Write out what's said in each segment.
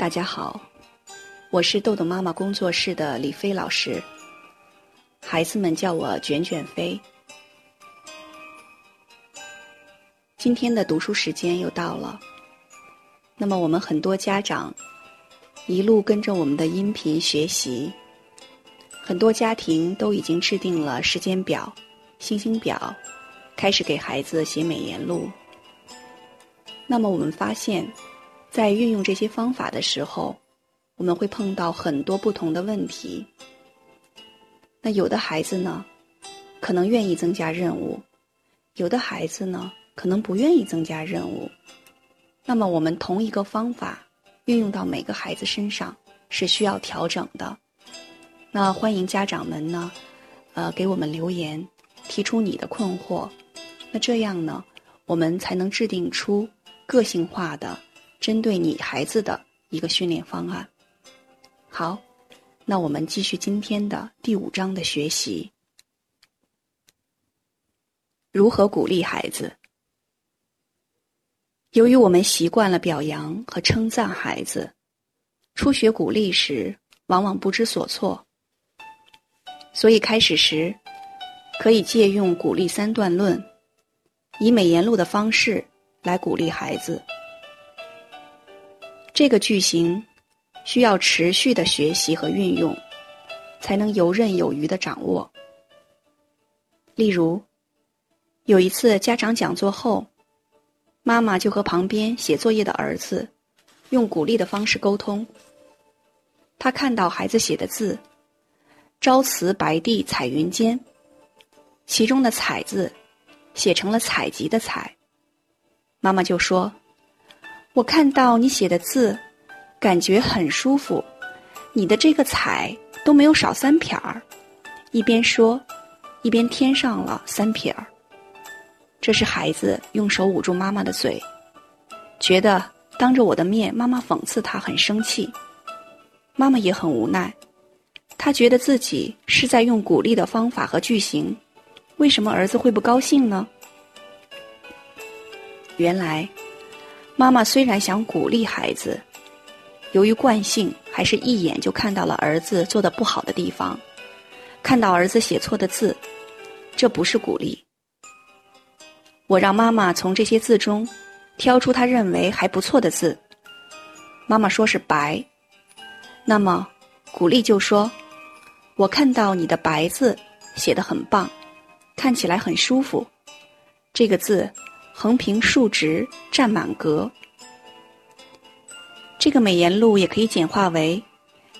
大家好，我是豆豆妈妈工作室的李飞老师，孩子们叫我卷卷飞。今天的读书时间又到了，那么我们很多家长一路跟着我们的音频学习，很多家庭都已经制定了时间表、星星表，开始给孩子写美言录。那么我们发现。在运用这些方法的时候，我们会碰到很多不同的问题。那有的孩子呢，可能愿意增加任务；有的孩子呢，可能不愿意增加任务。那么，我们同一个方法运用到每个孩子身上是需要调整的。那欢迎家长们呢，呃，给我们留言，提出你的困惑。那这样呢，我们才能制定出个性化的。针对你孩子的一个训练方案。好，那我们继续今天的第五章的学习。如何鼓励孩子？由于我们习惯了表扬和称赞孩子，初学鼓励时往往不知所措，所以开始时可以借用鼓励三段论，以美言录的方式来鼓励孩子。这个句型需要持续的学习和运用，才能游刃有余的掌握。例如，有一次家长讲座后，妈妈就和旁边写作业的儿子用鼓励的方式沟通。他看到孩子写的字“朝辞白帝彩云间”，其中的“彩”字写成了采集的“采”，妈妈就说。我看到你写的字，感觉很舒服。你的这个“彩”都没有少三撇儿。一边说，一边添上了三撇儿。这是孩子用手捂住妈妈的嘴，觉得当着我的面，妈妈讽刺他很生气。妈妈也很无奈，他觉得自己是在用鼓励的方法和句型，为什么儿子会不高兴呢？原来。妈妈虽然想鼓励孩子，由于惯性，还是一眼就看到了儿子做的不好的地方，看到儿子写错的字，这不是鼓励。我让妈妈从这些字中挑出他认为还不错的字。妈妈说是白，那么鼓励就说：“我看到你的白字写的很棒，看起来很舒服。”这个字。横平竖直占满格，这个美言录也可以简化为：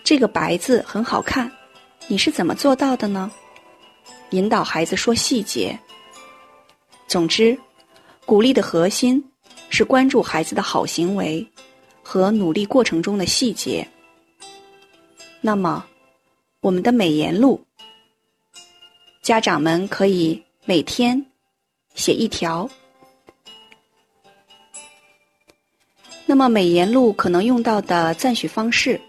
这个白字很好看，你是怎么做到的呢？引导孩子说细节。总之，鼓励的核心是关注孩子的好行为和努力过程中的细节。那么，我们的美言录，家长们可以每天写一条。那么美言录可能用到的赞许方式，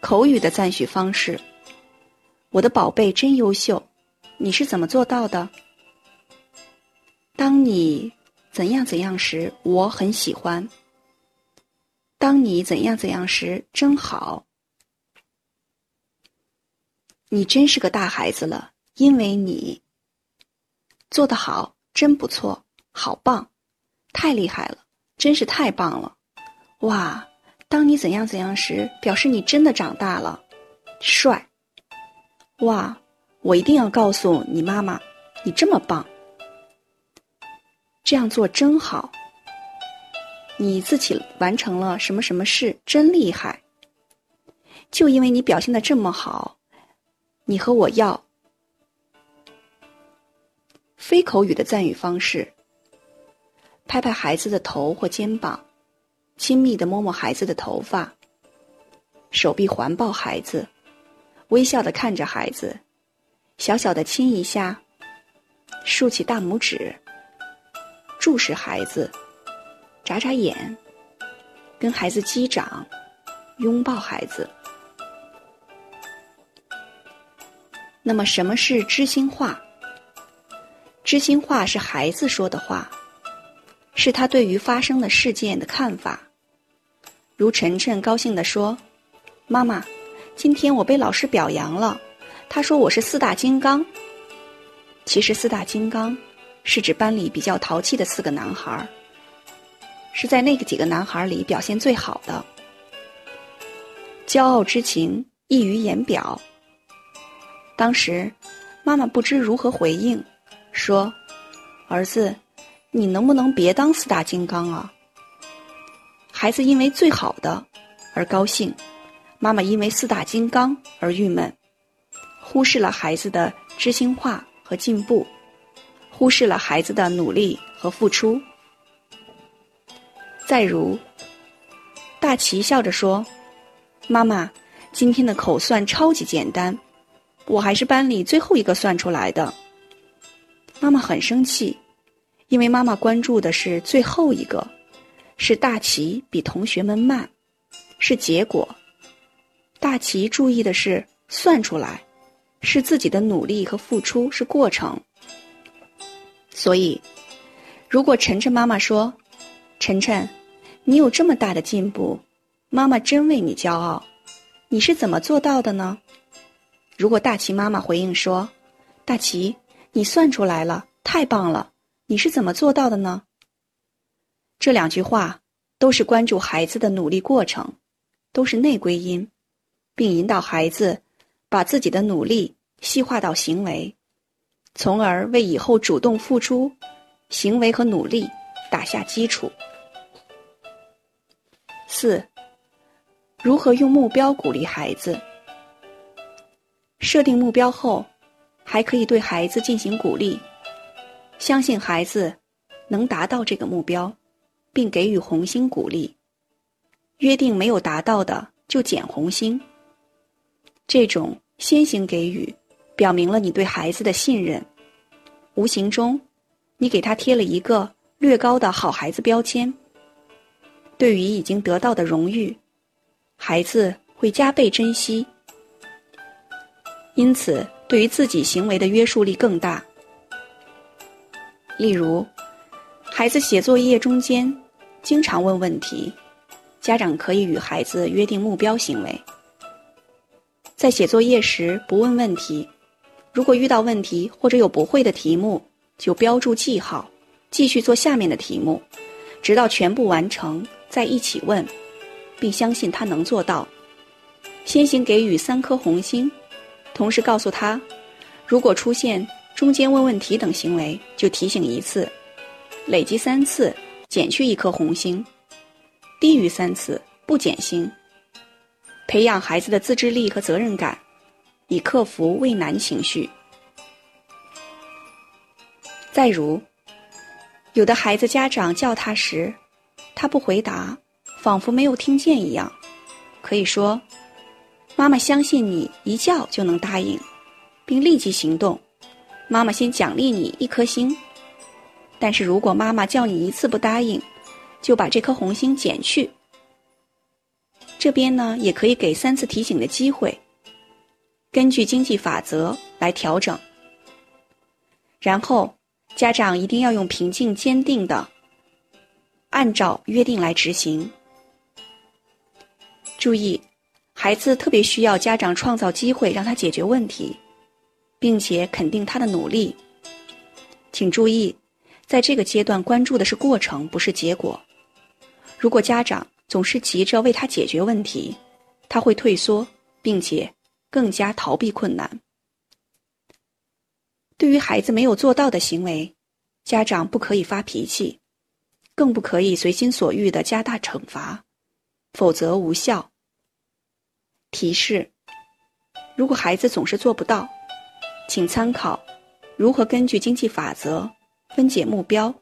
口语的赞许方式。我的宝贝真优秀，你是怎么做到的？当你怎样怎样时，我很喜欢。当你怎样怎样时，真好。你真是个大孩子了，因为你做得好，真不错，好棒，太厉害了。真是太棒了，哇！当你怎样怎样时，表示你真的长大了，帅！哇！我一定要告诉你妈妈，你这么棒，这样做真好。你自己完成了什么什么事，真厉害！就因为你表现的这么好，你和我要非口语的赞语方式。拍拍孩子的头或肩膀，亲密的摸摸孩子的头发，手臂环抱孩子，微笑的看着孩子，小小的亲一下，竖起大拇指，注视孩子，眨眨眼，跟孩子击掌，拥抱孩子。那么，什么是知心话？知心话是孩子说的话。是他对于发生的事件的看法，如晨晨高兴地说：“妈妈，今天我被老师表扬了，他说我是四大金刚。”其实四大金刚是指班里比较淘气的四个男孩，是在那个几个男孩里表现最好的，骄傲之情溢于言表。当时，妈妈不知如何回应，说：“儿子，你能不能别当四大金刚啊？”孩子因为最好的而高兴，妈妈因为四大金刚而郁闷，忽视了孩子的知心话。和进步，忽视了孩子的努力和付出。再如，大齐笑着说：“妈妈，今天的口算超级简单，我还是班里最后一个算出来的。”妈妈很生气，因为妈妈关注的是最后一个，是大齐比同学们慢，是结果。大齐注意的是算出来。是自己的努力和付出是过程，所以，如果晨晨妈妈说：“晨晨，你有这么大的进步，妈妈真为你骄傲，你是怎么做到的呢？”如果大齐妈妈回应说：“大齐，你算出来了，太棒了，你是怎么做到的呢？”这两句话都是关注孩子的努力过程，都是内归因，并引导孩子。把自己的努力细化到行为，从而为以后主动付出行为和努力打下基础。四，如何用目标鼓励孩子？设定目标后，还可以对孩子进行鼓励，相信孩子能达到这个目标，并给予红星鼓励。约定没有达到的就减红星。这种先行给予，表明了你对孩子的信任，无形中，你给他贴了一个略高的好孩子标签。对于已经得到的荣誉，孩子会加倍珍惜，因此对于自己行为的约束力更大。例如，孩子写作业中间经常问问题，家长可以与孩子约定目标行为。在写作业时不问问题，如果遇到问题或者有不会的题目，就标注记号，继续做下面的题目，直到全部完成再一起问，并相信他能做到。先行给予三颗红星，同时告诉他，如果出现中间问问题等行为，就提醒一次，累积三次减去一颗红星，低于三次不减星。培养孩子的自制力和责任感，以克服畏难情绪。再如，有的孩子家长叫他时，他不回答，仿佛没有听见一样。可以说，妈妈相信你一叫就能答应，并立即行动。妈妈先奖励你一颗星。但是如果妈妈叫你一次不答应，就把这颗红星减去。这边呢，也可以给三次提醒的机会，根据经济法则来调整。然后，家长一定要用平静坚定的，按照约定来执行。注意，孩子特别需要家长创造机会让他解决问题，并且肯定他的努力。请注意，在这个阶段关注的是过程，不是结果。如果家长，总是急着为他解决问题，他会退缩，并且更加逃避困难。对于孩子没有做到的行为，家长不可以发脾气，更不可以随心所欲的加大惩罚，否则无效。提示：如果孩子总是做不到，请参考如何根据经济法则分解目标，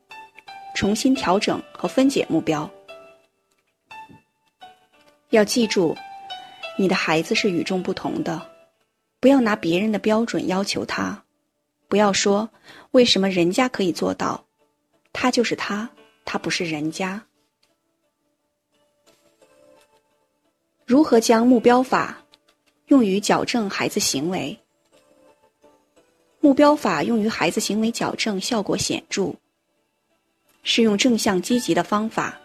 重新调整和分解目标。要记住，你的孩子是与众不同的，不要拿别人的标准要求他，不要说为什么人家可以做到，他就是他，他不是人家。如何将目标法用于矫正孩子行为？目标法用于孩子行为矫正效果显著，是用正向积极的方法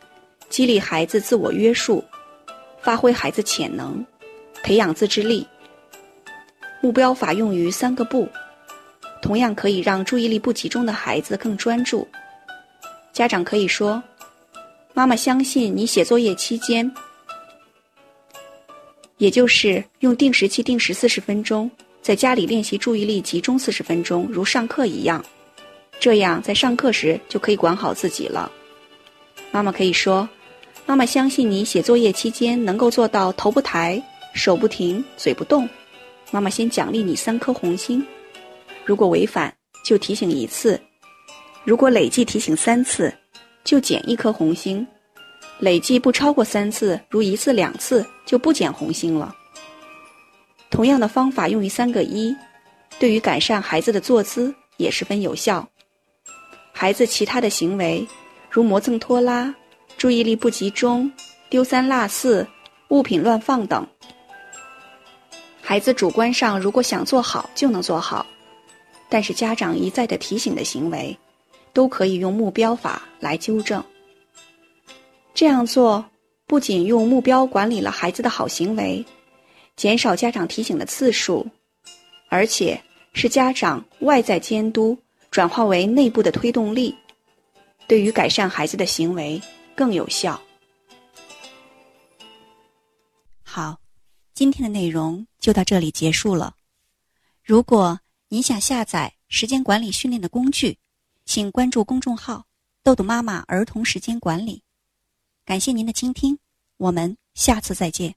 激励孩子自我约束。发挥孩子潜能，培养自制力。目标法用于三个不，同样可以让注意力不集中的孩子更专注。家长可以说：“妈妈相信你写作业期间，也就是用定时器定时四十分钟，在家里练习注意力集中四十分钟，如上课一样。这样在上课时就可以管好自己了。”妈妈可以说：“妈妈相信你写作业期间能够做到头不抬、手不停、嘴不动。”妈妈先奖励你三颗红心，如果违反就提醒一次；如果累计提醒三次，就减一颗红心；累计不超过三次，如一次两次就不减红心了。同样的方法用于三个一，对于改善孩子的坐姿也十分有效。孩子其他的行为，如磨蹭拖拉、注意力不集中、丢三落四、物品乱放等。孩子主观上如果想做好就能做好，但是家长一再的提醒的行为，都可以用目标法来纠正。这样做不仅用目标管理了孩子的好行为，减少家长提醒的次数，而且是家长外在监督转化为内部的推动力，对于改善孩子的行为更有效。好。今天的内容就到这里结束了。如果您想下载时间管理训练的工具，请关注公众号“豆豆妈妈儿童时间管理”。感谢您的倾听，我们下次再见。